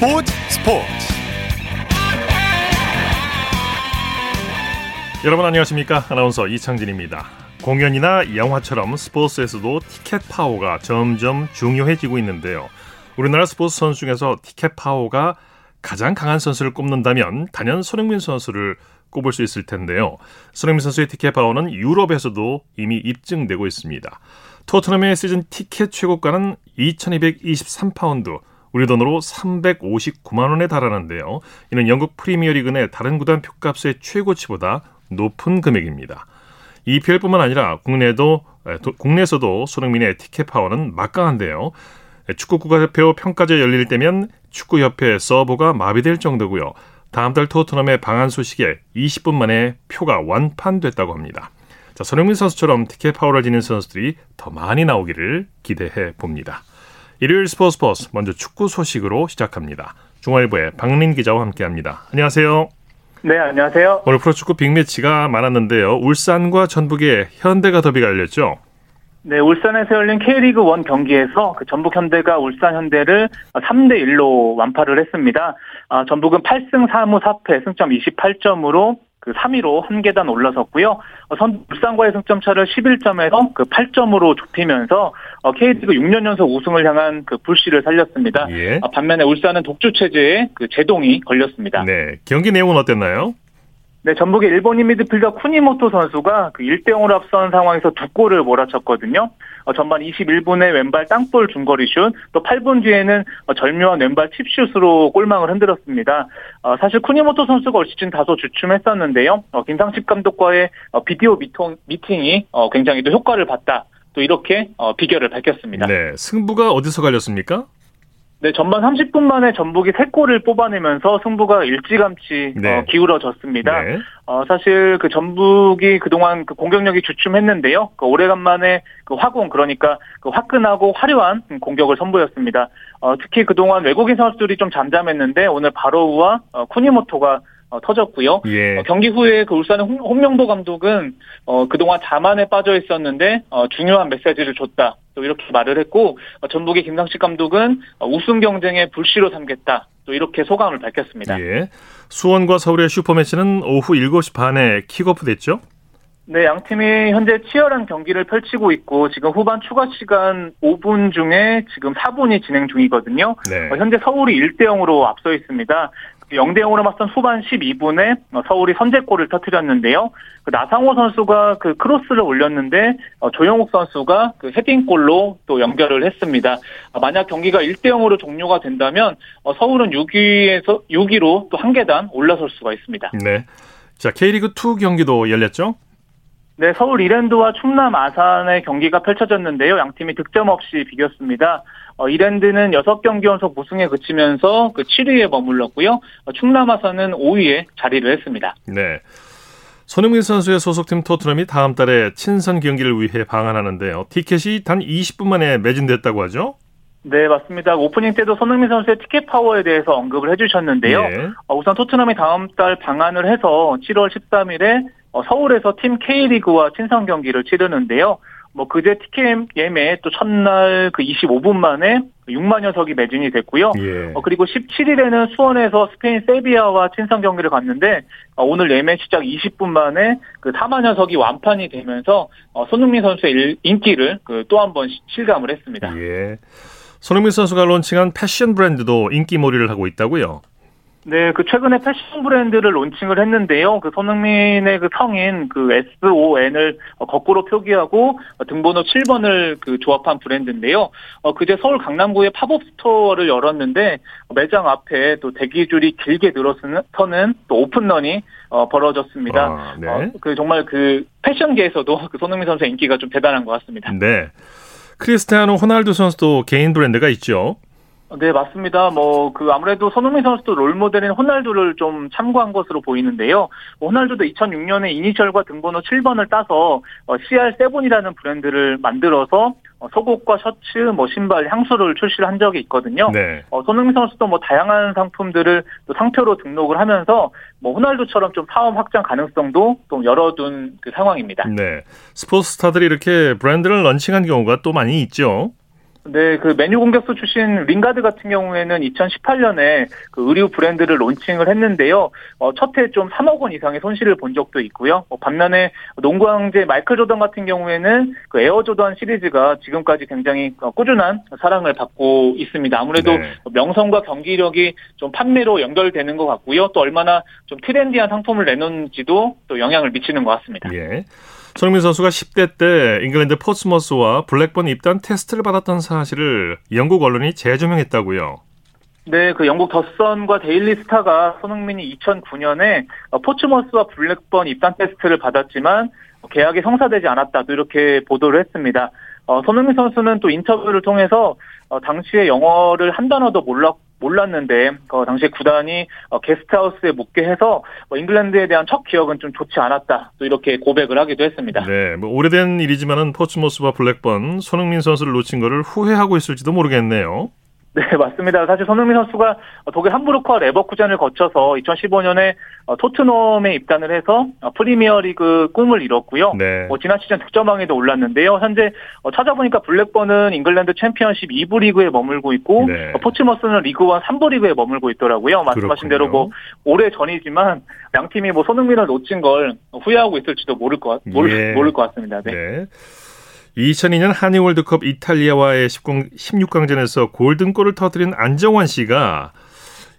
스포츠 스포츠 여러분 안녕하십니까 아나운서 이창진입니다 공연이나 영화처럼 스포츠에서도 티켓 파워가 점점 중요해지고 있는데요 우리나라 스포츠 선수 중에서 티켓 파워가 가장 강한 선수를 꼽는다면 단연 손흥민 선수를 꼽을 수 있을 텐데요. 손흥민 선수의 티켓 파워는 유럽에서도 이미 입증되고 있습니다. 토트넘의 시즌 티켓 최고가는 2,223파운드, 우리 돈으로 359만 원에 달하는데요. 이는 영국 프리미어리그 내 다른 구단 표값의 최고치보다 높은 금액입니다. EPL뿐만 아니라 국내도 국내에서도 손흥민의 티켓 파워는 막강한데요. 축구 국가대표 평가제 열릴 때면 축구협회 서버가 마비될 정도고요. 다음 달 토트넘의 방한 소식에 20분 만에 표가 완판됐다고 합니다. 자, 손흥민 선수처럼 티켓 파워를 지닌 선수들이 더 많이 나오기를 기대해 봅니다. 일요일 스포츠 스포츠 먼저 축구 소식으로 시작합니다. 중앙일보의 박민 기자와 함께합니다. 안녕하세요. 네, 안녕하세요. 오늘 프로축구 빅매치가 많았는데요. 울산과 전북의 현대가 더비가 열렸죠. 네, 울산에서 열린 K리그 1 경기에서 그 전북 현대가 울산 현대를 3대 1로 완파를 했습니다. 아, 전북은 8승 4무 4패 승점 28점으로 그 3위로 한 계단 올라섰고요. 어, 선 울산과의 승점 차를 11점에서 그 8점으로 좁히면서 어, K리그 6년 연속 우승을 향한 그 불씨를 살렸습니다. 예. 아, 반면에 울산은 독주 체제에 그 제동이 걸렸습니다. 네, 경기 내용은 어땠나요? 네, 전북의 일본인 미드필더 쿠니모토 선수가 그 1대 0으로 앞선 상황에서 두 골을 몰아쳤거든요. 어, 전반 21분에 왼발 땅볼 중거리 슛, 또 8분 뒤에는 어, 절묘한 왼발 칩슛으로 골망을 흔들었습니다. 어, 사실 쿠니모토 선수가 올 시즌 다소 주춤했었는데요. 어, 김상식 감독과의 어, 비디오 미통, 미팅이 어, 굉장히 또 효과를 봤다. 또 이렇게 어, 비결을 밝혔습니다. 네, 승부가 어디서 갈렸습니까? 네, 전반 30분 만에 전북이 3골을 뽑아내면서 승부가 일찌감치 네. 어, 기울어졌습니다. 네. 어, 사실 그 전북이 그동안 그 공격력이 주춤했는데요. 그 오래간만에 그 화공 그러니까 그 화끈하고 화려한 공격을 선보였습니다. 어, 특히 그동안 외국인 선수들이 좀 잠잠했는데 오늘 바로우와 어, 쿠니모토가 어, 터졌고요. 예. 어, 경기 후에 그 울산의 홍, 홍명도 감독은 어, 그동안 자만에 빠져 있었는데 어, 중요한 메시지를 줬다. 또 이렇게 말을 했고 어, 전북의 김상식 감독은 어, 우승 경쟁에 불씨로 삼겠다. 또 이렇게 소감을 밝혔습니다. 예. 수원과 서울의 슈퍼매치는 오후 7시 반에 킥오프 됐죠? 네, 양 팀이 현재 치열한 경기를 펼치고 있고 지금 후반 추가 시간 5분 중에 지금 4분이 진행 중이거든요. 네. 어, 현재 서울이 1대 0으로 앞서 있습니다. 0대 0으로 맞선 후반 12분에 서울이 선제골을 터뜨렸는데요. 그 나상호 선수가 그 크로스를 올렸는데 어, 조영욱 선수가 그 헤딩골로 또 연결을 했습니다. 아, 만약 경기가 1대 0으로 종료가 된다면 어, 서울은 6위에서 6위로 또 한 계단 올라설 수가 있습니다. 네. 자, K리그 2 경기도 열렸죠? 네, 서울 이랜드와 충남 아산의 경기가 펼쳐졌는데요. 양 팀이 득점 없이 비겼습니다. 어, 이랜드는 6경기 연속 무승에 그치면서 그 7위에 머물렀고요. 어, 충남 아산은 5위에 자리를 했습니다. 네. 손흥민 선수의 소속팀 토트넘이 다음 달에 친선 경기를 위해 방한하는데요. 티켓이 단 20분 만에 매진됐다고 하죠? 네, 맞습니다. 오프닝 때도 손흥민 선수의 티켓 파워에 대해서 언급을 해주셨는데요. 네. 어, 우선 토트넘이 다음 달 방한을 해서 7월 13일에 어, 서울에서 팀 K리그와 친선 경기를 치르는데요. 뭐 그제 티켓 예매 또 첫날 그 25분 만에 6만여 석이 매진이 됐고요. 예. 어, 그리고 17일에는 수원에서 스페인 세비야와 친선 경기를 갔는데 어, 오늘 예매 시작 20분 만에 그 4만여 석이 완판이 되면서 어, 손흥민 선수의 일, 인기를 그 또 한 번 실감을 했습니다. 예. 손흥민 선수가 론칭한 패션 브랜드도 인기 몰이를 하고 있다고요? 네, 그 최근에 패션 브랜드를 론칭을 했는데요. 그 손흥민의 그 성인 그 SON을 거꾸로 표기하고 등번호 7번을 그 조합한 브랜드인데요. 어, 그제 서울 강남구에 팝업 스토어를 열었는데 매장 앞에 또 대기줄이 길게 늘어서는 또 오픈런이 어, 벌어졌습니다. 아, 네. 어, 그 정말 그 패션계에서도 그 손흥민 선수의 인기가 좀 대단한 것 같습니다. 네. 크리스티아노 호날두 선수도 개인 브랜드가 있죠. 네, 맞습니다. 뭐, 그, 아무래도 손흥민 선수도 롤모델인 호날두를 좀 참고한 것으로 보이는데요. 호날두도 2006년에 이니셜과 등번호 7번을 따서 어, CR7이라는 브랜드를 만들어서 어, 속옷과 셔츠, 뭐 신발, 향수를 출시를 한 적이 있거든요. 네. 어, 손흥민 선수도 뭐 다양한 상품들을 또 상표로 등록을 하면서 뭐 호날두처럼 좀 사업 확장 가능성도 좀 열어둔 그 상황입니다. 네. 스포츠 스타들이 이렇게 브랜드를 런칭한 경우가 또 많이 있죠. 네, 그 맨유 공격수 출신 링가드 같은 경우에는 2018년에 그 의류 브랜드를 론칭을 했는데요. 어, 첫해 좀 3억 원 이상의 손실을 본 적도 있고요. 어, 반면에 농구 황제 마이클 조던 같은 경우에는 그 에어 조던 시리즈가 지금까지 굉장히 어, 꾸준한 사랑을 받고 있습니다. 아무래도 네. 명성과 경기력이 좀 판매로 연결되는 것 같고요. 또 얼마나 좀 트렌디한 상품을 내놓는지도 또 영향을 미치는 것 같습니다. 예. 손흥민 선수가 10대 때 잉글랜드 포츠머스와 블랙번 입단 테스트를 받았던 사실을 영국 언론이 재조명했다고요. 네, 그 영국 더선과 데일리 스타가 손흥민이 2009년에 포츠머스와 블랙번 입단 테스트를 받았지만 계약이 성사되지 않았다. 도 이렇게 보도를 했습니다. 어, 손흥민 선수는 또 인터뷰를 통해서 어, 당시에 영어를 한 단어도 몰랐 몰랐는데 그 당시에 구단이 어, 게스트하우스에 묵게 해서 뭐 잉글랜드에 대한 첫 기억은 좀 좋지 않았다. 또 이렇게 고백을 하기도 했습니다. 네, 뭐 오래된 일이지만은 포츠머스와 블랙번 손흥민 선수를 놓친 거를 후회하고 있을지도 모르겠네요. 네, 맞습니다. 사실 손흥민 선수가 독일 함부르크와 레버쿠젠을 거쳐서 2015년에 어, 토트넘에 입단을 해서 어, 프리미어리그 꿈을 이뤘고요. 네. 뭐 지난 시즌 득점왕에도 올랐는데요. 현재 어, 찾아보니까 블랙번은 잉글랜드 챔피언십 2부 리그에 머물고 있고 네. 포츠머스는 리그원 3부 리그에 머물고 있더라고요. 말씀하신 그렇군요. 대로 뭐 오래 전이지만 양 팀이 뭐 손흥민을 놓친 걸 후회하고 있을지도 모를 것 모를, 예. 모를 것 같습니다. 네. 네. 2002년 한일 월드컵 이탈리아와의 16강전에서 골든골을 터뜨린 안정환 씨가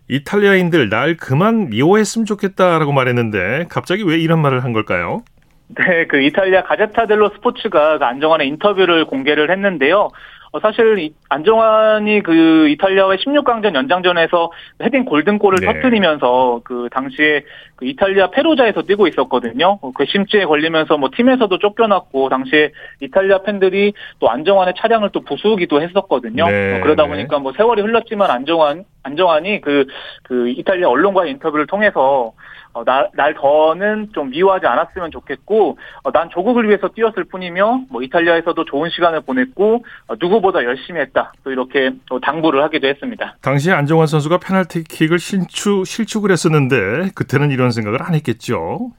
이탈리아인들 날 그만 미워했으면 좋겠다라고 말했는데 갑자기 왜 이런 말을 한 걸까요? 네, 그 이탈리아 가제타 델로 스포츠가 그 안정환의 인터뷰를 공개를 했는데요. 어, 사실 안정환이 그 이탈리아와의 16강전 연장전에서 헤딩 골든골을 네. 터뜨리면서 그 당시에 그 이탈리아 페루자에서 뛰고 있었거든요. 어, 그 심지에 걸리면서 뭐 팀에서도 쫓겨났고 당시에 이탈리아 팬들이 또 안정환의 차량을 또 부수기도 했었거든요. 네. 어, 그러다 네. 보니까 뭐 세월이 흘렀지만 안정환 안정환이 그, 그 이탈리아 언론과의 인터뷰를 통해서 어, 날, 날 더는 좀 미워하지 않았으면 좋겠고, 어, 난 조국을 위해서 뛰었을 뿐이며, 뭐 이탈리아에서도 좋은 시간을 보냈고, 어, 누구보다 열심히 했다. 또 이렇게 당부를 하기도 했습니다. 당시에 안정환 선수가 페널티킥을 실축, 실축을 했었는데, 그때는 이런 생각을 안 했겠죠?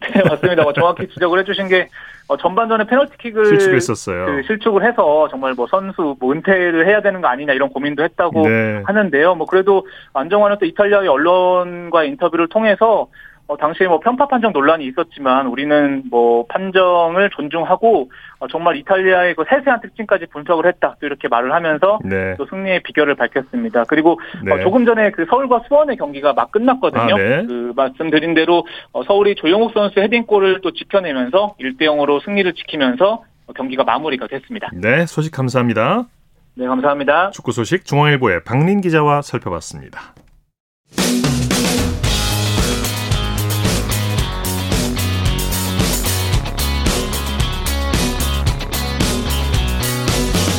네, 맞습니다. 뭐 정확히 지적을 해주신 게 어, 전반전에 페널티킥을 실축했었어요. 그 실축을 해서 정말 뭐 선수 뭐 은퇴를 해야 되는 거 아니냐 이런 고민도 했다고 네. 하는데요. 뭐 그래도 안정환은 또 이탈리아의 언론과 인터뷰를 통해서 어, 당시에 뭐 편파 판정 논란이 있었지만 우리는 뭐 판정을 존중하고 어, 정말 이탈리아의 그 세세한 특징까지 분석을 했다. 또 이렇게 말을 하면서 네. 또 승리의 비결을 밝혔습니다. 그리고 네. 어, 조금 전에 그 서울과 수원의 경기가 막 끝났거든요. 아, 네. 그 말씀드린 대로 어, 서울이 조영욱 선수 헤딩골을 또 지켜내면서 1대 0으로 승리를 지키면서 경기가 마무리가 됐습니다. 네, 소식 감사합니다. 네, 감사합니다. 축구 소식 중앙일보의 박린 기자와 살펴봤습니다.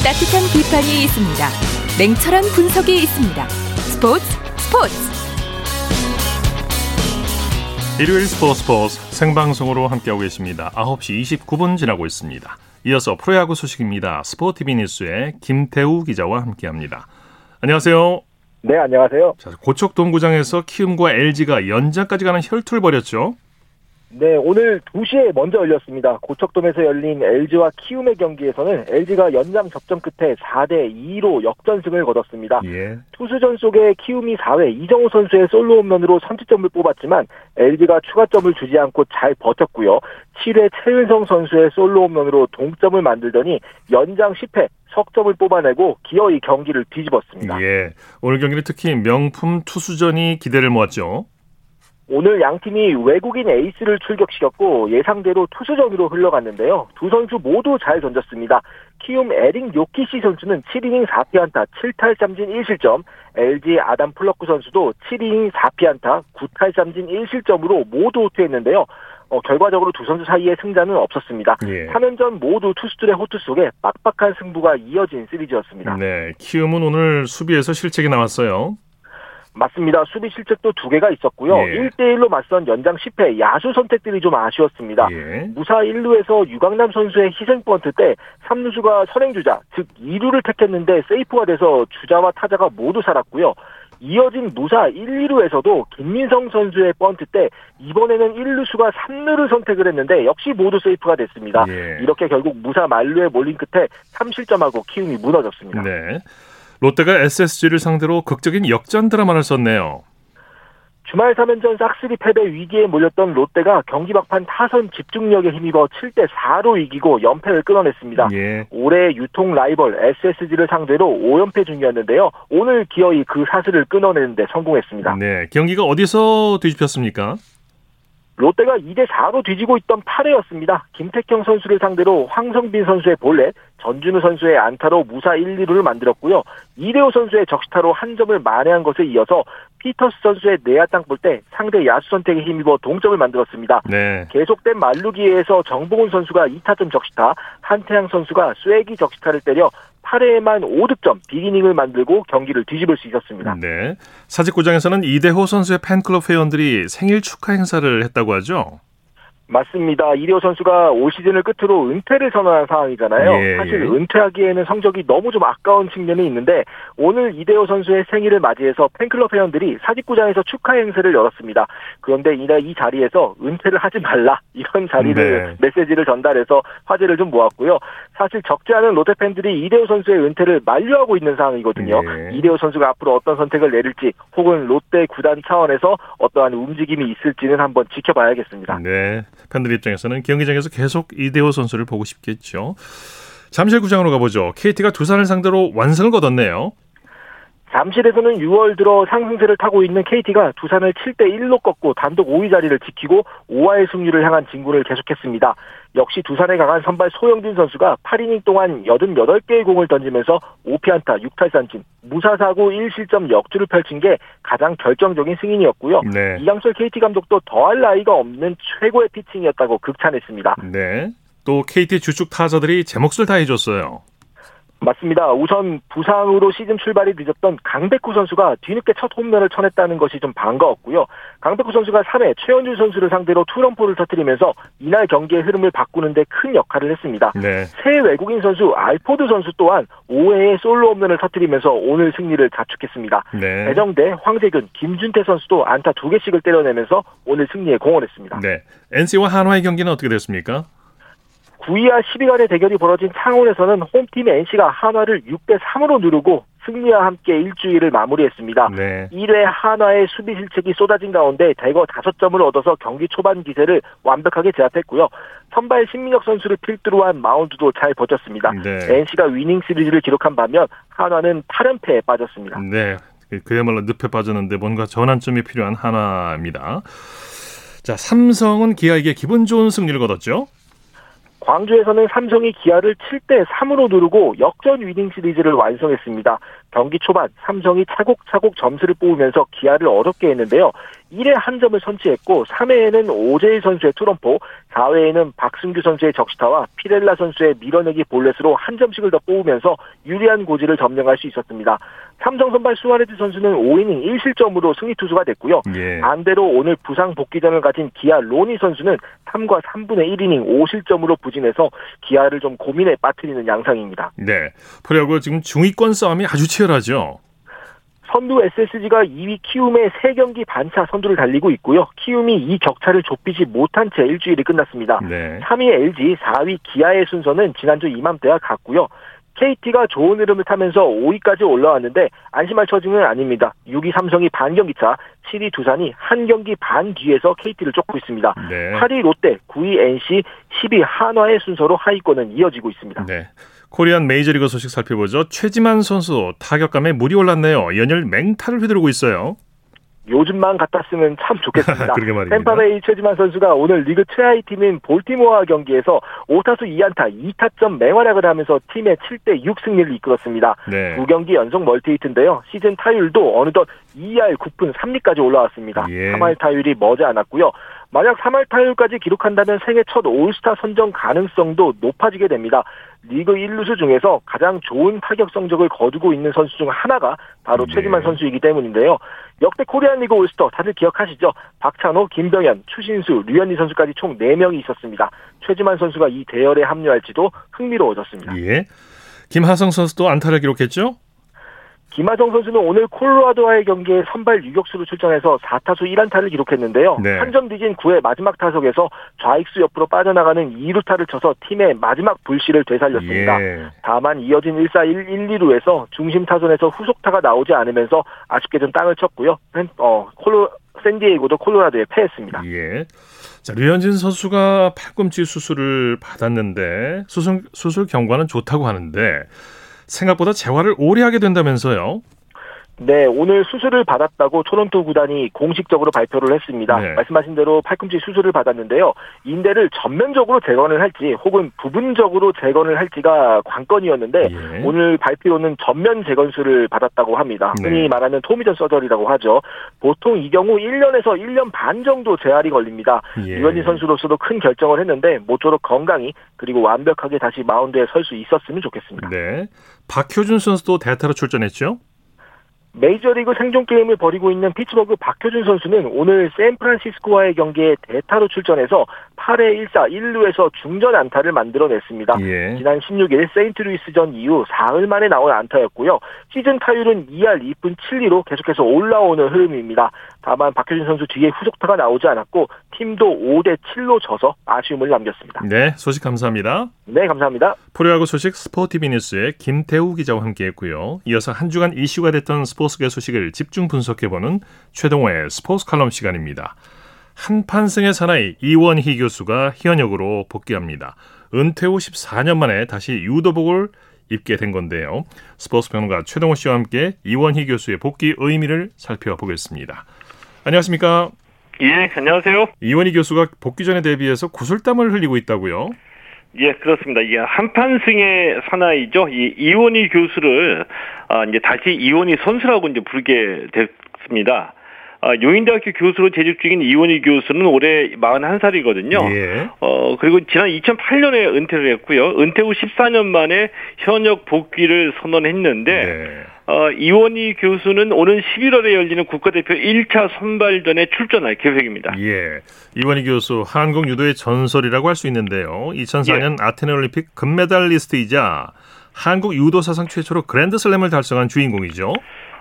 따뜻한 비판이 있습니다. 냉철한 분석이 있습니다. 스포츠 스포츠. 일요일 스포츠 스포츠 생방송으로 함께하고 계십니다. 9시 29분 지나고 있습니다. 이어서 프로야구 소식입니다. 스포티비 뉴스의 김태우 기자와 함께합니다. 안녕하세요. 네, 안녕하세요. 자, 고척 돔구장에서 키움과 LG가 연장까지 가는 혈투를 벌였죠. 네, 오늘 2시에 먼저 열렸습니다. 고척돔에서 열린 LG와 키움의 경기에서는 LG가 연장 접전 끝에 4대 2로 역전승을 거뒀습니다. 예. 투수전 속에 키움이 4회 이정후 선수의 솔로 홈런으로 선취점을 뽑았지만 LG가 추가점을 주지 않고 잘 버텼고요. 7회 최은성 선수의 솔로 홈런으로 동점을 만들더니 연장 10회 석점을 뽑아내고 기어이 경기를 뒤집었습니다. 예. 오늘 경기는 특히 명품 투수전이 기대를 모았죠. 오늘 양 팀이 외국인 에이스를 출격시켰고 예상대로 투수전으로 흘러갔는데요. 두 선수 모두 잘 던졌습니다. 키움 에링 요키시 선수는 7이닝 4피안타 7탈삼진 1실점, LG 아담 플럿코 선수도 7이닝 4피안타 9탈삼진 1실점으로 모두 호투했는데요. 어, 결과적으로 두 선수 사이에 승자는 없었습니다. 예. 3연전 모두 투수들의 호투 속에 빡빡한 승부가 이어진 시리즈였습니다. 네, 키움은 오늘 수비에서 실책이 나왔어요. 맞습니다. 수비 실책도 두 개가 있었고요. 예. 1대1로 맞선 연장 10회 야수 선택들이 좀 아쉬웠습니다. 예. 무사 1루에서 유강남 선수의 희생 번트 때 3루수가 선행주자, 즉 2루를 택했는데 세이프가 돼서 주자와 타자가 모두 살았고요. 이어진 무사 1, 2루에서도 김민성 선수의 번트 때 이번에는 1루수가 3루를 선택을 했는데 역시 모두 세이프가 됐습니다. 예. 이렇게 결국 무사 만루에 몰린 끝에 3실점하고 키움이 무너졌습니다. 네. 롯데가 SSG를 상대로 극적인 역전 드라마를 썼네요. 주말 3연전 싹쓸이 패배 위기에 몰렸던 롯데가 경기 막판 타선 집중력에 힘입어 7대 4로 이기고 연패를 끊어냈습니다. 예. 올해 유통 라이벌 SSG를 상대로 5연패 중이었는데요. 오늘 기어이 그 사슬을 끊어내는데 성공했습니다. 네, 경기가 어디서 뒤집혔습니까? 롯데가 2대 4로 뒤지고 있던 8회였습니다. 김태형 선수를 상대로 황성빈 선수의 볼넷, 전준우 선수의 안타로 무사 1, 2루를 만들었고요. 이대호 선수의 적시타로 한 점을 만회한 것에 이어서 피터스 선수의 내야 땅 볼 때 상대 야수 선택에 힘입어 동점을 만들었습니다. 네. 계속된 말루기에서 정봉훈 선수가 2타점 적시타, 한태양 선수가 쐐기 적시타를 때려 8회에만 5득점 비기닝을 만들고 경기를 뒤집을 수 있었습니다. 네. 사직구장에서는 이대호 선수의 팬클럽 회원들이 생일 축하 행사를 했다고 하죠. 맞습니다. 이대호 선수가 올 시즌을 끝으로 은퇴를 선언한 상황이잖아요. 예, 사실 예. 은퇴하기에는 성적이 너무 좀 아까운 측면이 있는데 오늘 이대호 선수의 생일을 맞이해서 팬클럽 회원들이 사직구장에서 축하 행사를 열었습니다. 그런데 이날 이 자리에서 은퇴를 하지 말라 이런 자리를 네. 메시지를 전달해서 화제를 좀 모았고요. 사실 적지 않은 롯데 팬들이 이대호 선수의 은퇴를 만류하고 있는 상황이거든요. 예. 이대호 선수가 앞으로 어떤 선택을 내릴지 혹은 롯데 구단 차원에서 어떠한 움직임이 있을지는 한번 지켜봐야겠습니다. 네. 팬들 입장에서는 경기장에서 계속 이대호 선수를 보고 싶겠죠. 잠실구장으로 가보죠. KT가 두산을 상대로 완승을 거뒀네요. 잠실에서는 6월 들어 상승세를 타고 있는 KT가 두산을 7대 1로 꺾고 단독 5위 자리를 지키고 5화의 승리를 향한 진군을 계속했습니다. 역시 두산에 강한 선발 소영진 선수가 8이닝 동안 88개의 공을 던지면서 5피안타 6탈삼진 무사사구 1실점 역주를 펼친 게 가장 결정적인 승인이었고요. 네. 이양철 KT 감독도 더할 나위가 없는 최고의 피칭이었다고 극찬했습니다. 네. 또 KT 주축 타자들이 제 몫을 다해줬어요. 맞습니다. 우선 부상으로 시즌 출발이 늦었던 강백호 선수가 뒤늦게 첫 홈런을 쳐냈다는 것이 좀 반가웠고요. 강백호 선수가 3회 최현준 선수를 상대로 투런포를 터뜨리면서 이날 경기의 흐름을 바꾸는데 큰 역할을 했습니다. 네. 새 외국인 선수 알포드 선수 또한 5회에 솔로 홈런을 터뜨리면서 오늘 승리를 자축했습니다. 네. 배정대, 황재균, 김준태 선수도 안타 2개씩을 때려내면서 오늘 승리에 공헌했습니다. 네. NC와 한화의 경기는 어떻게 됐습니까? 9위와 10위 간의 대결이 벌어진 창원에서는 홈팀 NC가 한화를 6대 3으로 누르고 승리와 함께 일주일을 마무리했습니다. 네. 1회 한화의 수비 실책이 쏟아진 가운데 대거 5점을 얻어서 경기 초반 기세를 완벽하게 제압했고요. 선발 신민혁 선수를 필두로 한 마운드도 잘 버텼습니다. 네. NC가 위닝 시리즈를 기록한 반면 한화는 8연패에 빠졌습니다. 네. 그야말로 늪에 빠졌는데 뭔가 전환점이 필요한 한화입니다. 자, 삼성은 기아에게 기분 좋은 승리를 거뒀죠. 광주에서는 삼성이 기아를 7대 3으로 누르고 역전 위닝 시리즈를 완성했습니다. 경기 초반 삼성이 차곡차곡 점수를 뽑으면서 기아를 어렵게 했는데요. 1회 한 점을 선취했고 3회에는 오재일 선수의 투런포, 4회에는 박승규 선수의 적시타와 피렐라 선수의 밀어내기 볼넷으로 한 점씩을 더 뽑으면서 유리한 고지를 점령할 수 있었습니다. 삼성 선발 수아레즈 선수는 5이닝 1실점으로 승리 투수가 됐고요. 예. 반대로 오늘 부상 복귀전을 가진 기아 로니 선수는 3과 3분의 1이닝 5실점으로 부진해서 기아를 좀 고민에 빠뜨리는 양상입니다. 네. 프로야구 지금 중위권 싸움이 아주 치열하죠. 선두 SSG가 2위 키움의 3경기 반차 선두를 달리고 있고요. 키움이 이 격차를 좁히지 못한 채 일주일이 끝났습니다. 네. 3위 LG, 4위 기아의 순서는 지난주 이맘때와 같고요. KT가 좋은 흐름을 타면서 5위까지 올라왔는데 안심할 처지는 아닙니다. 6위 삼성이 반 경기 차, 7위 두산이 한 경기 반 뒤에서 KT를 쫓고 있습니다. 네. 8위 롯데, 9위 NC, 10위 한화의 순서로 하위권은 이어지고 있습니다. 네. 코리안 메이저리거 소식 살펴보죠. 최지만 선수 타격감에 물이 올랐네요. 연일 맹타를 휘두르고 있어요. 요즘만 같으면 참 좋겠습니다. 템파베이 최지만 선수가 오늘 리그 최하위 팀인 볼티모어 경기에서 5타수 2안타 2타점 맹활약을 하면서 팀의 7대 6 승리를 이끌었습니다. 네. 두 경기 연속 멀티히트인데요. 시즌 타율도 어느덧 2할 9푼 3리까지 올라왔습니다. 예. 3할 타율이 머지않았고요. 만약 3할 타율까지 기록한다면 생애 첫 올스타 선정 가능성도 높아지게 됩니다. 리그 1루수 중에서 가장 좋은 타격 성적을 거두고 있는 선수 중 하나가 바로 네. 최지만 선수이기 때문인데요. 역대 코리안 리그 올스터 다들 기억하시죠? 박찬호, 김병현, 추신수, 류현희 선수까지 총 4명이 있었습니다. 최지만 선수가 이 대열에 합류할지도 흥미로워졌습니다. 예. 김하성 선수도 안타를 기록했죠? 김하정 선수는 오늘 콜로라도와의 경기에 선발 유격수로 출전해서 4타수 1안타를 기록했는데요. 네. 한점 뒤진 9회 마지막 타석에서 좌익수 옆으로 빠져나가는 2루타를 쳐서 팀의 마지막 불씨를 되살렸습니다. 예. 다만 이어진 1사 1, 1, 2루에서 중심 타선에서 후속타가 나오지 않으면서 아쉽게 좀 땅을 쳤고요. 어, 콜로 샌디에이고도 콜로라도에 패했습니다. 예. 자, 류현진 선수가 팔꿈치 수술을 받았는데 수술 수술 경과는 좋다고 하는데 생각보다 재활을 오래 하게 된다면서요? 네, 오늘 수술을 받았다고 토론토 구단이 공식적으로 발표를 했습니다. 네. 말씀하신 대로 팔꿈치 수술을 받았는데요. 인대를 전면적으로 재건을 할지 혹은 부분적으로 재건을 할지가 관건이었는데 예. 오늘 발표는 전면 재건술을 받았다고 합니다. 네. 흔히 말하는 토미전 서저리라고 하죠. 보통 이 경우 1년에서 1년 반 정도 재활이 걸립니다. 예. 유현진 선수로서도 큰 결정을 했는데 모쪼록 건강히 그리고 완벽하게 다시 마운드에 설 수 있었으면 좋겠습니다. 네. 박효준 선수도 대타로 출전했죠? 메이저리그 생존 게임을 벌이고 있는 피츠버그 박효준 선수는 오늘 샌프란시스코와의 경기에 대타로 출전해서 8회 1사 1루에서 중전 안타를 만들어냈습니다. 예. 지난 16일 세인트루이스전 이후 사흘 만에 나온 안타였고요. 시즌 타율은 2할 2분 7리로 계속해서 올라오는 흐름입니다. 다만 박효준 선수 뒤에 후속타가 나오지 않았고 팀도 5대 7로 져서 아쉬움을 남겼습니다. 네, 소식 감사합니다. 네, 감사합니다. 프로야구 소식 스포티비 뉴스의 김태우 기자와 함께했고요. 이어서 한 주간 이슈가 됐던 스포츠계 소식을 집중 분석해보는 최동호의 스포츠 칼럼 시간입니다. 한판승의 사나이 이원희 교수가 현역으로 복귀합니다. 은퇴 후 14년 만에 다시 유도복을 입게 된 건데요. 스포츠 평론가 최동호 씨와 함께 이원희 교수의 복귀 의미를 살펴보겠습니다. 안녕하십니까? 예, 안녕하세요. 이원희 교수가 복귀 전에 대비해서 구슬땀을 흘리고 있다고요? 예, 그렇습니다. 이게 한판승의 사나이죠. 이 이원희 교수를 아, 이제 다시 이원희 선수라고 이제 부르게 됐습니다. 아, 용인대학교 교수로 재직 중인 이원희 교수는 올해 41살이거든요. 예. 어, 그리고 지난 2008년에 은퇴를 했고요. 은퇴 후 14년 만에 현역 복귀를 선언했는데 네. 어, 이원희 교수는 오는 11월에 열리는 국가대표 1차 선발전에 출전할 계획입니다. 예. 이원희 교수 한국 유도의 전설이라고 할 수 있는데요. 2004년 예. 아테네 올림픽 금메달리스트이자 한국 유도 사상 최초로 그랜드슬램을 달성한 주인공이죠.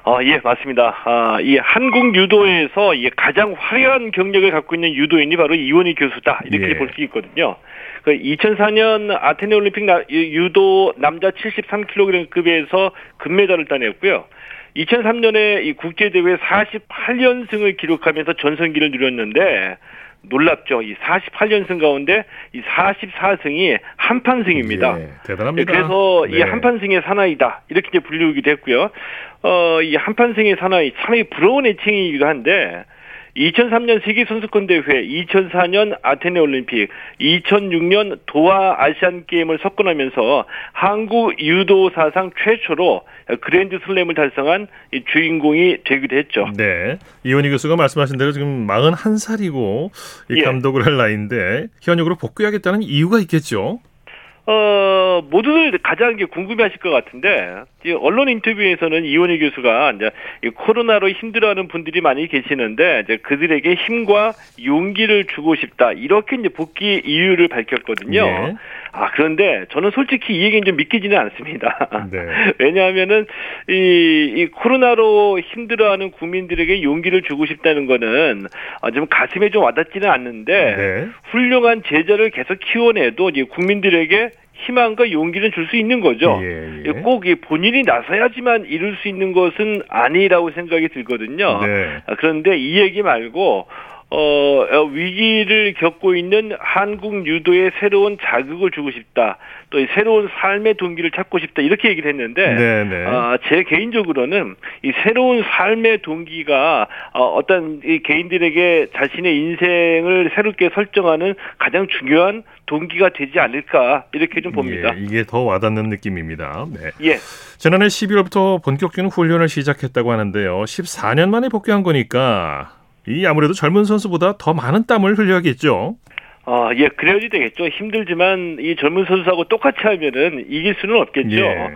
어, 예, 맞습니다. 아, 이 한국 유도에서 이 가장 화려한 경력을 갖고 있는 유도인이 바로 이원희 교수다. 이렇게 예. 볼수 있거든요. 그 2004년 아테네 올림픽 나, 유도 남자 73kg급에서 금메달을 따냈고요. 2003년에 이 국제대회 48연승을 기록하면서 전성기를 누렸는데 놀랍죠. 이 48연승 가운데 이 44승이 한판승입니다. 예, 대단합니다. 그래서 네. 이 한판승의 사나이다. 이렇게 이제 불리우기도 했고요. 어, 이 한판승의 사나이 참이 부러운 애칭이기도 한데 2003년 세계 선수권 대회, 2004년 아테네 올림픽, 2006년 도하 아시안 게임을 석권하면서 한국 유도 사상 최초로 그랜드 슬램을 달성한 주인공이 되기도 했죠. 네. 이원희 교수가 말씀하신 대로 지금 41살이고 이 예. 감독을 할 나이인데 현역으로 복귀하겠다는 이유가 있겠죠. 어, 모두들 가장 궁금해하실 것 같은데 언론 인터뷰에서는 이원희 교수가 이제 코로나로 힘들어하는 분들이 많이 계시는데 이제 그들에게 힘과 용기를 주고 싶다 이렇게 이제 복귀 이유를 밝혔거든요. 네. 아 그런데 저는 솔직히 이 얘기는 좀 믿기지는 않습니다. 네. 왜냐하면은 이, 이 코로나로 힘들어하는 국민들에게 용기를 주고 싶다는 거는 아, 좀 가슴에 좀 와닿지는 않는데 네. 훌륭한 제자를 계속 키워내도 이제 국민들에게 희망과 용기는 줄 수 있는 거죠. 예, 예. 꼭 본인이 나서야지만 이룰 수 있는 것은 아니라고 생각이 들거든요. 네. 아, 그런데 이 얘기 말고 어, 어, 위기를 겪고 있는 한국 유도에 새로운 자극을 주고 싶다. 또 새로운 삶의 동기를 찾고 싶다. 이렇게 얘기를 했는데, 네네. 네. 어, 제 개인적으로는 이 새로운 삶의 동기가 어, 어떤 이 개인들에게 자신의 인생을 새롭게 설정하는 가장 중요한 동기가 되지 않을까 이렇게 좀 봅니다. 예, 이게 더 와닿는 느낌입니다. 네. 예. 지난해 12월부터 본격적인 훈련을 시작했다고 하는데요. 14년 만에 복귀한 거니까 이 아무래도 젊은 선수보다 더 많은 땀을 흘려야겠죠. 아, 예, 그래야지 되겠죠. 힘들지만 이 젊은 선수하고 똑같이 하면은 이길 수는 없겠죠. 예.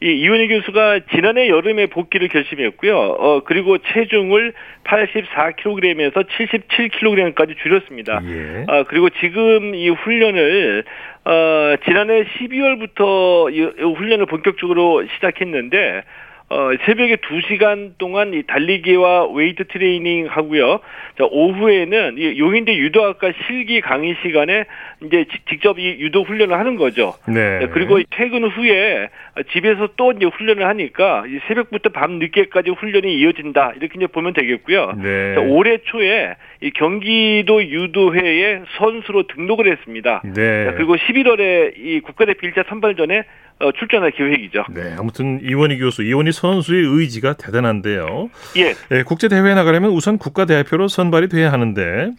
이 이원희 교수가 지난해 여름에 복귀를 결심했고요. 어 그리고 체중을 84kg에서 77kg까지 줄였습니다. 예. 아 그리고 지금 이 훈련을 어 지난해 12월부터 이 훈련을 본격적으로 시작했는데 어, 새벽에 2시간 동안 이 달리기와 웨이트 트레이닝 하고요. 자, 오후에는 이 용인대 유도학과 실기 강의 시간에 이제 직접 이 유도 훈련을 하는 거죠. 네. 그리고 퇴근 후에 집에서 또 이제 훈련을 하니까 새벽부터 밤 늦게까지 훈련이 이어진다. 이렇게 이제 보면 되겠고요. 네. 자, 올해 초에 이 경기도 유도회에 선수로 등록을 했습니다. 네. 자, 그리고 11월에 이 국가대표 1차 선발전에 어, 출전할 계획이죠. 네, 아무튼 이원희 교수, 이원희 선수의 의지가 대단한데요. 예. 네, 국제 대회에 나가려면 우선 국가 대표로 선발이 돼야 하는데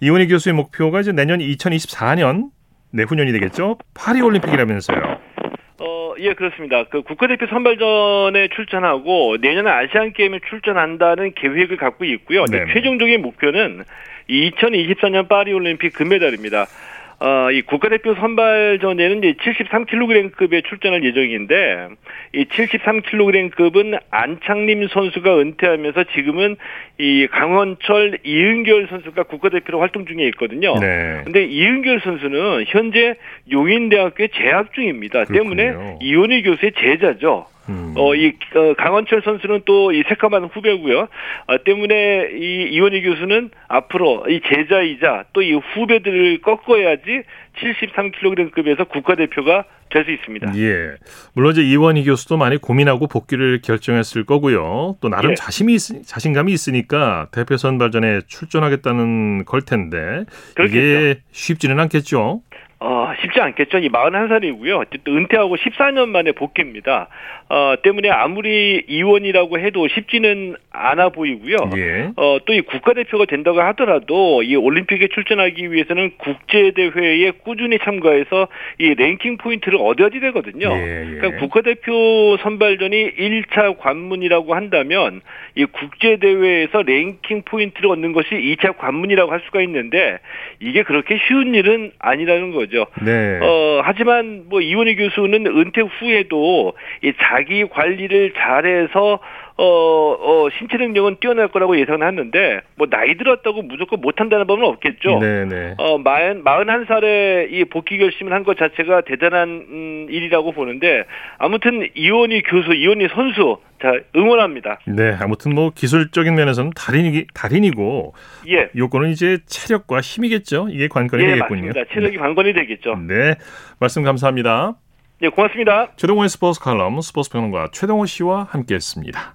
이원희 교수의 목표가 이제 내년 2024년 내후년이 되겠죠? 파리 올림픽이라면서요. 어, 예, 그렇습니다. 그 국가대표 선발전에 출전하고 내년에 아시안 게임에 출전한다는 계획을 갖고 있고요. 최종적인 목표는 2024년 파리 올림픽 금메달입니다. 어, 이 국가대표 선발전에는 이제 73kg급에 출전할 예정인데 이 73kg급은 안창림 선수가 은퇴하면서 지금은 이 강원철 이은결 선수가 국가대표로 활동 중에 있거든요. 네. 근데 이은결 선수는 현재 용인대학교에 재학 중입니다. 그렇군요. 때문에 이원희 교수의 제자죠. 음. 어, 이 어, 강원철 선수는 또 이 새까만 후배고요. 어, 때문에 이 이원희 교수는 앞으로 이 제자이자 또 이 후배들을 꺾어야지 73kg급에서 국가대표가 될 수 있습니다. 예. 물론 이제 이원희 교수도 많이 고민하고 복귀를 결정했을 거고요. 또 나름 예. 자신이 자신감이 있으니까 대표 선발전에 출전하겠다는 걸 텐데 그렇겠죠. 이게 쉽지는 않겠죠. 어, 쉽지 않겠죠. 이 41살이고요. 또 은퇴하고 14년 만에 복귀입니다. 어, 때문에 아무리 이원이라고 해도 쉽지는 않아 보이고요. 예. 어, 또 이 국가대표가 된다고 하더라도 이 올림픽에 출전하기 위해서는 국제대회에 꾸준히 참가해서 이 랭킹 포인트를 얻어야 되거든요. 예, 예. 그러니까 국가대표 선발전이 1차 관문이라고 한다면 이 국제대회에서 랭킹 포인트를 얻는 것이 2차 관문이라고 할 수가 있는데 이게 그렇게 쉬운 일은 아니라는 거죠. 거죠. 네. 어, 하지만 뭐 이원희 교수는 은퇴 후에도 이 자기 관리를 잘해서 어, 어, 신체 능력은 뛰어날 거라고 예상을 하는데, 뭐, 나이 들었다고 무조건 못한다는 법은 없겠죠. 네네. 네. 어, 마흔, 마흔한 살에 이 복귀 결심을 한 것 자체가 대단한, 음, 일이라고 보는데, 아무튼 이원희 교수, 이원희 선수, 자, 응원합니다. 네, 아무튼 뭐 기술적인 면에서는 달인이, 달인이고, 예. 요거는 이제 체력과 힘이겠죠. 이게 관건이 예, 되겠군요. 맞습니다. 체력이 네. 관건이 되겠죠. 네, 말씀 감사합니다. 네, 고맙습니다. 최동호의 스포츠 칼럼, 스포츠 평론가 최동호 씨와 함께했습니다.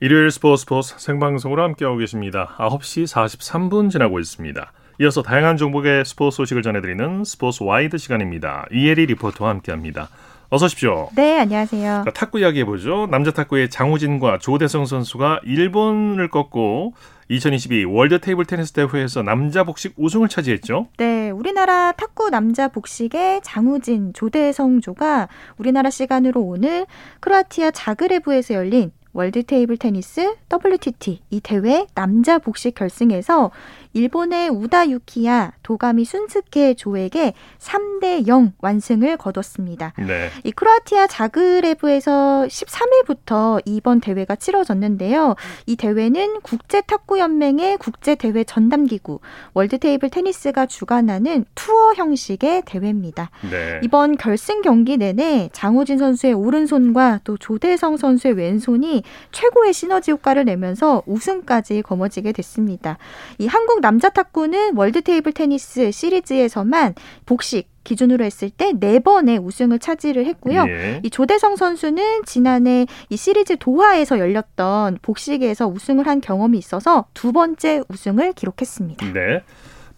일요일 스포츠 스포츠 생방송으로 함께하고 계십니다. 9시 43분 지나고 있습니다. 이어서 다양한 종목의 스포츠 소식을 전해드리는 스포츠 와이드 시간입니다. 이혜리 리포터와 함께합니다. 어서 오십시오. 네, 안녕하세요. 자, 탁구 이야기 해보죠. 남자 탁구의 장우진과 조대성 선수가 일본을 꺾고 2022 월드 테이블 테니스 대회에서 남자 복식 우승을 차지했죠. 네, 우리나라 탁구 남자 복식의 장우진, 조대성조가 우리나라 시간으로 오늘 크로아티아 자그레브에서 열린 월드 테이블 테니스 WTT 이 대회 남자 복식 결승에서 일본의 우다 유키야 도가미 순스케 조에게 3대 0 완승을 거뒀습니다. 네. 이 크로아티아 자그레브에서 13일부터 이번 대회가 치러졌는데요. 이 대회는 국제 탁구 연맹의 국제 대회 전담 기구 월드 테이블 테니스가 주관하는 투어 형식의 대회입니다. 네. 이번 결승 경기 내내 장우진 선수의 오른손과 또 조대성 선수의 왼손이 최고의 시너지 효과를 내면서 우승까지 거머쥐게 됐습니다. 이 한국 남자 탁구는 월드 테이블 테니스 시리즈에서만 복식 기준으로 했을 때 네 번의 우승을 차지를 했고요. 예. 이 조대성 선수는 지난해 이 시리즈 도하에서 열렸던 복식에서 우승을 한 경험이 있어서 두 번째 우승을 기록했습니다. 네.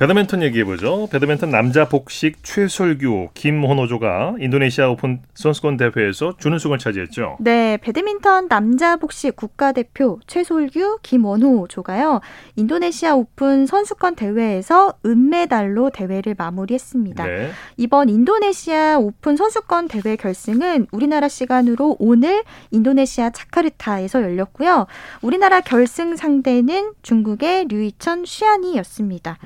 배드민턴 얘기해보죠. 배드민턴 남자 복식 최솔규, 김원호조가 인도네시아 오픈 선수권 대회에서 준우승을 차지했죠. 네, 배드민턴 남자 복식 국가대표 최솔규, 김원호조가요. 인도네시아 오픈 선수권 대회에서 은메달로 대회를 마무리했습니다. 네. 이번 인도네시아 오픈 선수권 대회 결승은 우리나라 시간으로 오늘 인도네시아 자카르타에서 열렸고요. 우리나라 결승 상대는 중국의 류이천 쉬안이였습니다.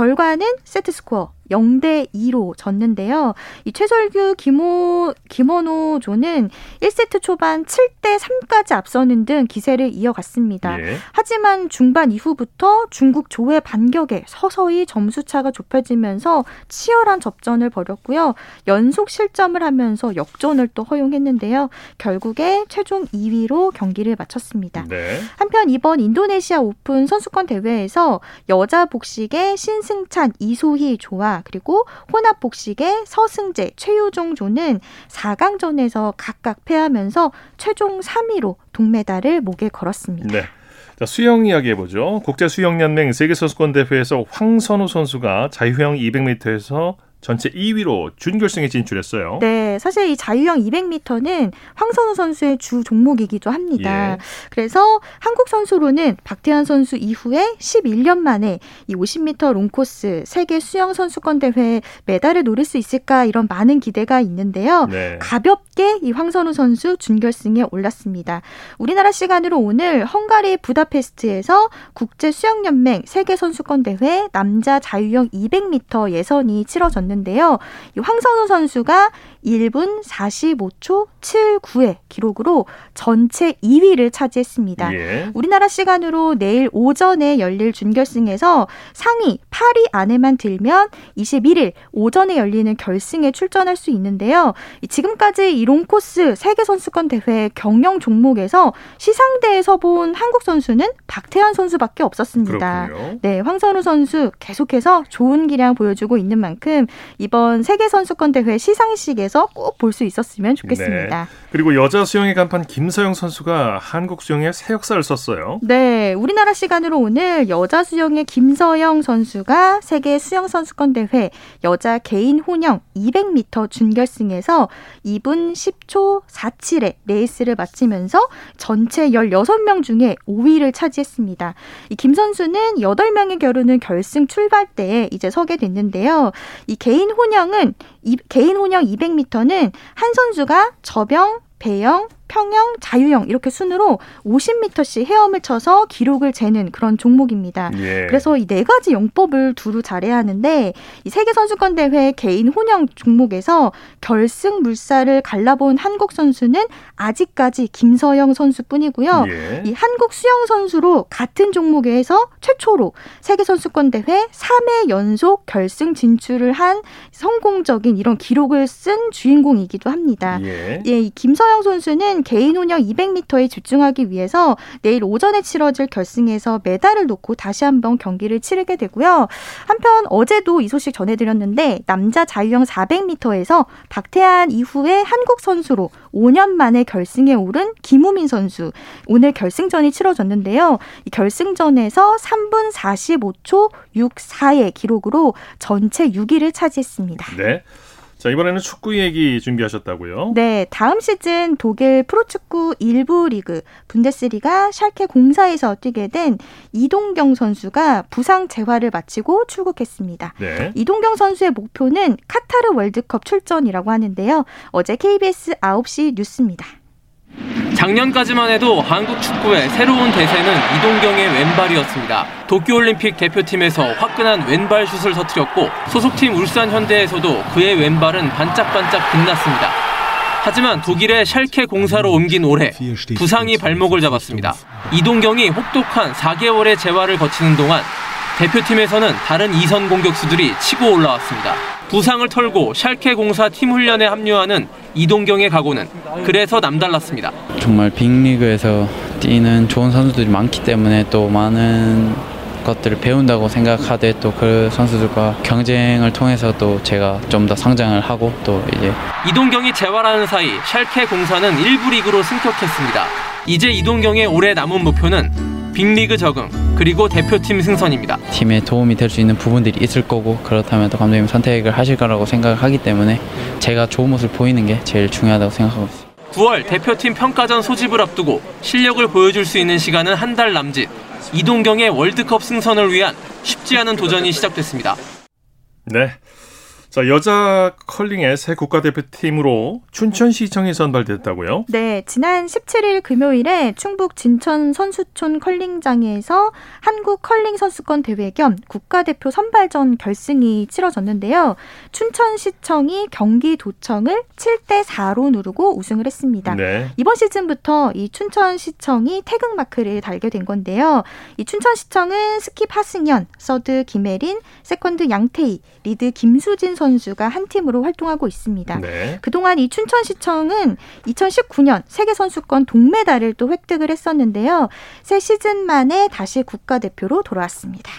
결과는 세트 스코어 0대 2로 졌는데요. 이 최설규 김호 김원호 조는 1세트 초반 7대 3까지 앞서는 등 기세를 이어갔습니다. 예. 하지만 중반 이후부터 중국 조의 반격에 서서히 점수 차가 좁혀지면서 치열한 접전을 벌였고요. 연속 실점을 하면서 역전을 또 허용했는데요. 결국에 최종 2위로 경기를 마쳤습니다. 네. 한편 이번 인도네시아 오픈 선수권 대회에서 여자 복식의 신승찬, 이소희 조와 그리고 혼합 복식의 서승재, 최유종 조는 4강전에서 각각 패하면서 최종 3위로 동메달을 목에 걸었습니다. 네. 자, 수영 이야기 해보죠. 국제수영연맹 세계선수권대회에서 황선우 선수가 자유형 200m에서 전체 2위로 준결승에 진출했어요. 네, 사실 이 자유형 200m는 황선우 선수의 주 종목이기도 합니다. 예. 그래서 한국 선수로는 박태환 선수 이후에 11년 만에 이 50m 롱코스 세계 수영 선수권 대회 메달을 노릴 수 있을까 이런 많은 기대가 있는데요. 네. 가볍 게이 황선우 선수 준결승에 올랐습니다. 우리나라 시간으로 오늘 헝가리 부다페스트에서 국제 수영연맹 세계 선수권 대회 남자 자유형 200m 예선이 치러졌는데 있는데요. 이 황선우 선수가 1분 45초 79의 기록으로 전체 2위를 차지했습니다. 예. 우리나라 시간으로 내일 오전에 열릴 준결승에서 상위 8위 안에만 들면 21일 오전에 열리는 결승에 출전할 수 있는데요. 지금까지 이 롱코스 세계 선수권 대회 경영 종목에서 시상대에서 본 한국 선수는 박태환 선수밖에 없었습니다. 그렇군요. 네, 황선우 선수 계속해서 좋은 기량 보여주고 있는 만큼 이번 세계 선수권 대회 시상식에 서 꼭 볼 수 있었으면 좋겠습니다. 네. 그리고 여자 수영의 간판 김서영 선수가 한국 수영의 새 역사를 썼어요. 네, 우리나라 시간으로 오늘 여자 수영의 김서영 선수가 세계 수영 선수권 대회 여자 개인 혼영 200m 준결승에서 2분 10초 47의 레이스를 마치면서 전체 16명 중에 5위를 차지했습니다. 이 김 선수는 8명의 결혼은 결승 출발 때에 이제 서게 됐는데요. 이 개인 혼영은 이, 개인 혼영 200m는 한 선수가 저병, 배영, 평영, 자유형 이렇게 순으로 50m씩 헤엄을 쳐서 기록을 재는 그런 종목입니다. 예. 그래서 이 네 가지 영법을 두루 잘해야 하는데 이 세계 선수권 대회 개인 혼영 종목에서 결승 물살을 갈라본 한국 선수는 아직까지 김서영 선수뿐이고요. 예. 이 한국 수영 선수로 같은 종목에서 최초로 세계 선수권 대회 3회 연속 결승 진출을 한 성공적인 이런 기록을 쓴 주인공이기도 합니다. 예, 예 이 김서영 선수는 개인 혼영 200m에 집중하기 위해서 내일 오전에 치러질 결승에서 메달을 놓고 다시 한번 경기를 치르게 되고요. 한편 어제도 이 소식 전해드렸는데 남자 자유형 400m에서 박태환 이후에 한국 선수로 5년 만에 결승에 오른 김우민 선수 오늘 결승전이 치러졌는데요. 이 결승전에서 3분 45초 64의 기록으로 전체 6위를 차지했습니다. 네. 자, 이번에는 축구 얘기 준비하셨다고요? 네, 다음 시즌 독일 프로축구 1부 리그 분데스리가 샬케 공사에서 뛰게 된 이동경 선수가 부상 재활을 마치고 출국했습니다. 네. 이동경 선수의 목표는 카타르 월드컵 출전이라고 하는데요. 어제 KBS 9시 뉴스입니다. 작년까지만 해도 한국 축구의 새로운 대세는 이동경의 왼발이었습니다. 도쿄올림픽 대표팀에서 화끈한 왼발 슛을 터뜨렸고 소속팀 울산 현대에서도 그의 왼발은 반짝반짝 빛났습니다. 하지만 독일의 샬케 공사로 옮긴 올해 부상이 발목을 잡았습니다. 이동경이 혹독한 4개월의 재활을 거치는 동안 대표팀에서는 다른 이선 공격수들이 치고 올라왔습니다. 부상을 털고 샬케 공사 팀 훈련에 합류하는 이동경의 각오는 그래서 남달랐습니다. 정말 빅리그에서 뛰는 좋은 선수들이 많기 때문에 또 많은 것들을 배운다고 생각하되 또 그 선수들과 경쟁을 통해서 또 제가 좀 더 성장을 하고 또 이제 이동경이 재활하는 사이 샬케 공사는 1부 리그로 승격했습니다. 이제 이동경의 올해 남은 목표는 빅리그 적응 그리고 대표팀 승선입니다. 팀에 도움이 될 수 있는 부분들이 있을 거고 그렇다면 또 감독님 선택을 하실 거라고 생각을 하기 때문에 제가 좋은 모습을 보이는 게 제일 중요하다고 생각하고 있습니다. 9월 대표팀 평가전 소집을 앞두고 실력을 보여줄 수 있는 시간은 한 달 남짓. 이동경의 월드컵 승선을 위한 쉽지 않은 도전이 시작됐습니다. 네. 자, 여자 컬링의 새 국가대표팀으로 춘천시청이 선발됐다고요? 네, 지난 17일 금요일에 충북 진천 선수촌 컬링장에서 한국 컬링 선수권 대회 겸 국가대표 선발전 결승이 치러졌는데요. 춘천시청이 경기도청을 4대 4로 누르고 우승을 했습니다. 네. 이번 시즌부터 이 춘천시청이 태극 마크를 달게 된 건데요. 이 춘천시청은 스킵 하승현, 서드 김혜린, 세컨드 양태이, 리드 김수진 선수가 한 팀으로 활동하고 있습니다. 네. 그동안 이 춘천시청은 2019년 세계선수권 동메달을 또 획득을 했었는데요. 세 시즌 만에 다시 국가대표로 돌아왔습니다.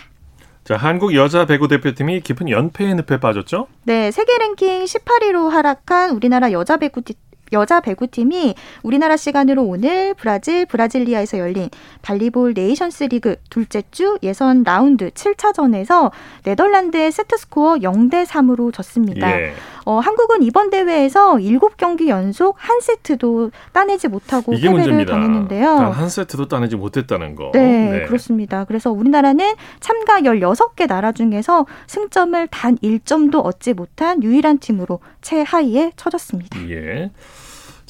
자, 한국 여자 배구 대표팀이 깊은 연패의 늪에 빠졌죠? 네, 세계 랭킹 18위로 하락한 우리나라 여자 배구 여자 배구팀이 우리나라 시간으로 오늘 브라질 브라질리아에서 열린 발리볼 네이션스 리그 둘째 주 예선 라운드 7차전에서 네덜란드에 세트 스코어 0대 3으로 졌습니다. 예. 어, 한국은 이번 대회에서 7경기 연속 한 세트도 따내지 못하고 패배를 문제입니다. 당했는데요. 한 세트도 따내지 못했다는 거. 네, 네, 그렇습니다. 그래서 우리나라는 참가 16개 나라 중에서 승점을 단 1점도 얻지 못한 유일한 팀으로 최하위에 처졌습니다. 예.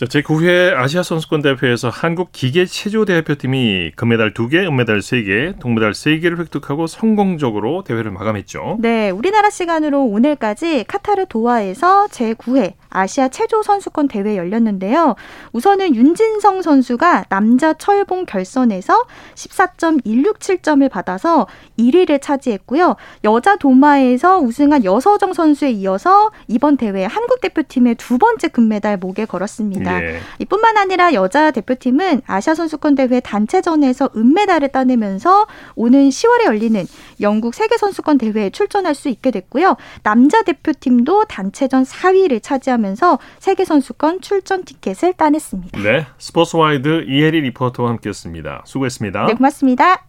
자, 제9회 아시아 선수권 대회에서 한국 기계 체조 대표팀이 금메달 2개, 은메달 3개, 동메달 3개를 획득하고 성공적으로 대회를 마감했죠. 네, 우리나라 시간으로 오늘까지 카타르 도하에서 제9회 아시아 체조 선수권 대회 열렸는데요. 우선은 윤진성 선수가 남자 철봉 결선에서 14.167점을 받아서 1위를 차지했고요. 여자 도마에서 우승한 여서정 선수에 이어서 이번 대회 한국 대표팀의 두 번째 금메달 목에 걸었습니다. 예. 이뿐만 아니라 여자 대표팀은 아시아 선수권 대회 단체전에서 은메달을 따내면서 오는 10월에 열리는 영국 세계 선수권 대회에 출전할 수 있게 됐고요. 남자 대표팀도 단체전 4위를 차지하면서 하면서 세계 선수권 출전 티켓을 따냈습니다. 네, 스포츠와이드 이혜리 리포터와 함께했습니다. 수고했습니다. 네, 고맙습니다.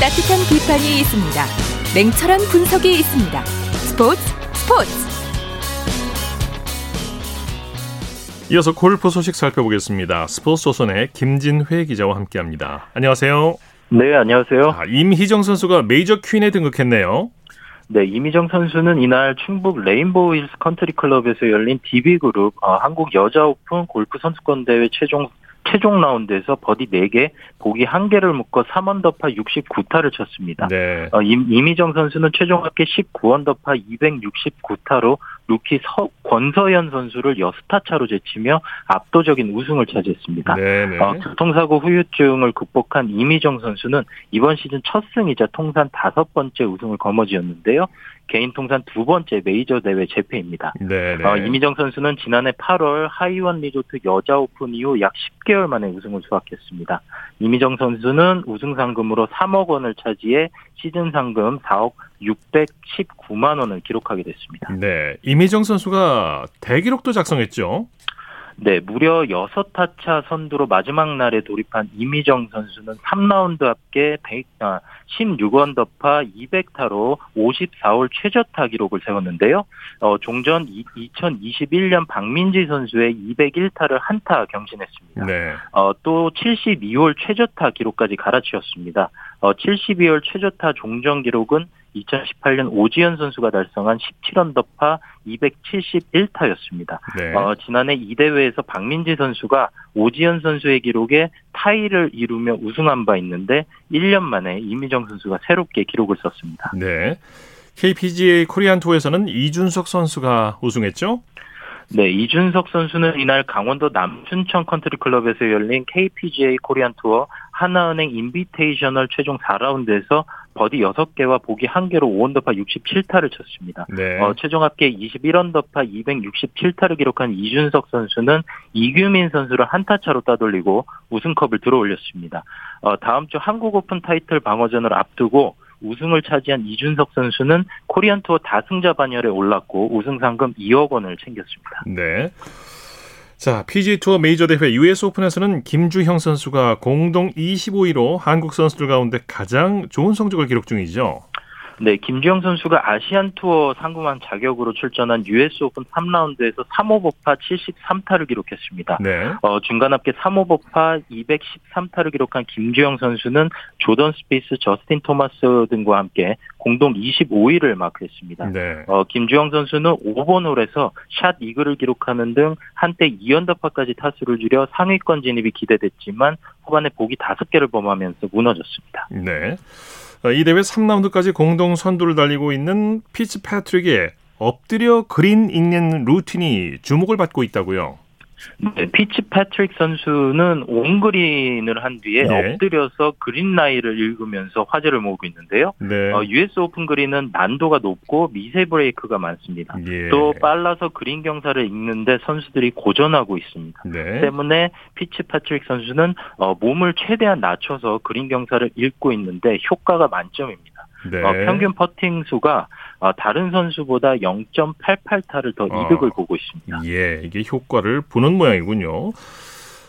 따뜻한 비판이 있습니다. 냉철한 분석이 있습니다. 스포츠 스포츠. 이어서 골프 소식 살펴보겠습니다. 스포츠 조선의 김진회 기자와 함께합니다. 안녕하세요. 네, 안녕하세요. 아, 임희정 선수가 메이저 퀸에 등극했네요. 네, 임희정 선수는 이날 충북 레인보우 힐스 컨트리 클럽에서 열린 DB그룹 어, 한국 여자 오픈 골프 선수권 대회 최종 최종 라운드에서 버디 4개, 보기 1개를 묶어 3언더파 69타를 쳤습니다. 네. 어, 임, 임희정 선수는 최종 합계 19언더파 269타로 루키 서, 권서연 선수를 6타 차로 제치며 압도적인 우승을 차지했습니다. 네, 네. 어, 교통사고 후유증을 극복한 임희정 선수는 이번 시즌 첫 승이자 통산 다섯 번째 우승을 거머쥐었는데요. 개인 통산 두 번째 메이저 대회 제패입니다. 네, 네. 어, 임희정 선수는 지난해 8월 하이원 리조트 여자 오픈 이후 약 10개월 만에 우승을 수확했습니다. 이미정 선수는 우승 상금으로 3억 원을 차지해 시즌 상금 4억 619만 원을 기록하게 됐습니다. 네, 이미정 선수가 대기록도 작성했죠. 네, 무려 6타차 선두로 마지막 날에 돌입한 이미정 선수는 3라운드 합계 100, 아, 16언더파 200타로 54홀 최저타 기록을 세웠는데요. 어, 종전 이, 2021년 박민지 선수의 201타를 한타 경신했습니다. 네. 어, 또 72홀 최저타 기록까지 갈아치웠습니다. 어, 72홀 최저타 종전 기록은 2018년 오지현 선수가 달성한 17언더파 271타였습니다. 네. 어, 지난해 이 대회에서 박민지 선수가 오지현 선수의 기록에 타이를 이루며 우승한 바 있는데 1년 만에 임희정 선수가 새롭게 기록을 썼습니다. 네. KPGA 코리안 투어에서는 이준석 선수가 우승했죠? 네, 이준석 선수는 이날 강원도 남춘천 컨트리 클럽에서 열린 KPGA 코리안 투어 하나은행 인비테이셔널 최종 4라운드에서 버디 6개와 보기 1개로 5언더파 67타를 쳤습니다. 네. 어, 최종 합계 21언더파 267타를 기록한 이준석 선수는 이규민 선수를 한타 차로 따돌리고 우승컵을 들어올렸습니다. 어, 다음 주 한국 오픈 타이틀 방어전을 앞두고 우승을 차지한 이준석 선수는 코리안 투어 다승자 반열에 올랐고 우승 상금 2억 원을 챙겼습니다. 네. 자, PGA 투어 메이저 대회 US 오픈에서는 김주형 선수가 공동 25위로 한국 선수들 가운데 가장 좋은 성적을 기록 중이죠. 네, 김주형 선수가 아시안 투어 상금왕 자격으로 출전한 US 오픈 3라운드에서 3오버파 73타를 기록했습니다. 네. 어, 중간 합계 3오버파 213타를 기록한 김주형 선수는 조던 스피스, 저스틴 토마스 등과 함께 공동 25위를 마크했습니다. 네. 어, 김주형 선수는 5번 홀에서 샷 이글을 기록하는 등 한때 2언더파까지 타수를 줄여 상위권 진입이 기대됐지만 후반에 보기 5개를 범하면서 무너졌습니다. 네. 어, 이 대회 3라운드까지 공동 선두를 달리고 있는 피츠패트릭의 엎드려 그린 읽는 루틴이 주목을 받고 있다고요. 네, 피츠패트릭 선수는 온그린을 한 뒤에 네. 엎드려서 그린 라이를 읽으면서 화제를 모으고 있는데요. 네. 어, US 오픈 그린은 난도가 높고 미세 브레이크가 많습니다. 예. 또 빨라서 그린 경사를 읽는데 선수들이 고전하고 있습니다. 네. 때문에 피츠패트릭 선수는 어, 몸을 최대한 낮춰서 그린 경사를 읽고 있는데 효과가 만점입니다. 네. 어, 평균 퍼팅 수가 어, 다른 선수보다 0.88타를 더 어. 이득을 보고 있습니다. 예, 이게 효과를 보는 모양이군요.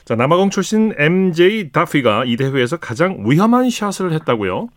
자, 남아공 출신 MJ 다피가 이 대회에서 가장 위험한 샷을 했다고요?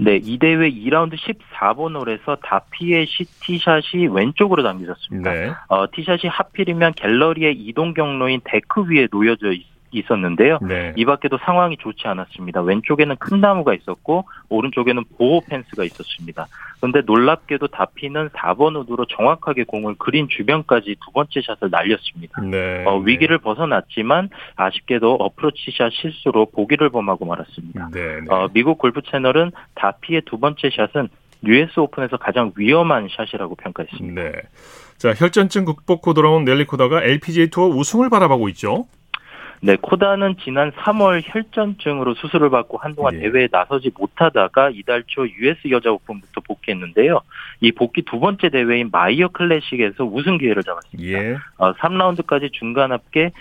네, 이 대회 2라운드 14번 홀에서 다피의 티샷이 왼쪽으로 당겨졌습니다. 네. 어, 티샷이 하필이면 갤러리의 이동 경로인 데크 위에 놓여져 있습니다. 있었는데요. 네. 이 밖에도 상황이 좋지 않았습니다. 왼쪽에는 큰 나무가 있었고 오른쪽에는 보호 펜스가 있었습니다. 그런데 놀랍게도 다피는 4번 우드로 정확하게 공을 그린 주변까지 두 번째 샷을 날렸습니다. 네. 어, 위기를 벗어났지만 아쉽게도 어프로치샷 실수로 보기를 범하고 말았습니다. 네, 네. 어, 미국 골프 채널은 다피의 두 번째 샷은 US 오픈에서 가장 위험한 샷이라고 평가했습니다. 네. 자, 혈전증 극복 후 돌아온 넬리 코다가 LPGA 투어 우승을 바라보고 있죠. 네, 코다는 지난 3월 혈전증으로 수술을 받고 한동안 예. 대회에 나서지 못하다가 이달 초 US 여자 오픈부터 복귀했는데요. 이 복귀 두 번째 대회인 마이어 클래식에서 우승 기회를 잡았습니다. 예. 어, 3라운드까지 중간 합계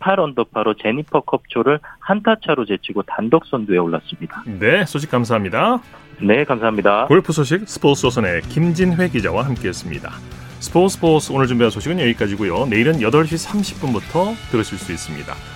18언더파로 제니퍼 컵초를 한타 차로 제치고 단독 선두에 올랐습니다. 네, 소식 감사합니다. 네, 감사합니다. 골프 소식 스포츠 조선의 김진회 기자와 함께했습니다. 스포츠 스포츠 오늘 준비한 소식은 여기까지고요. 내일은 8시 30분부터 들으실 수 있습니다.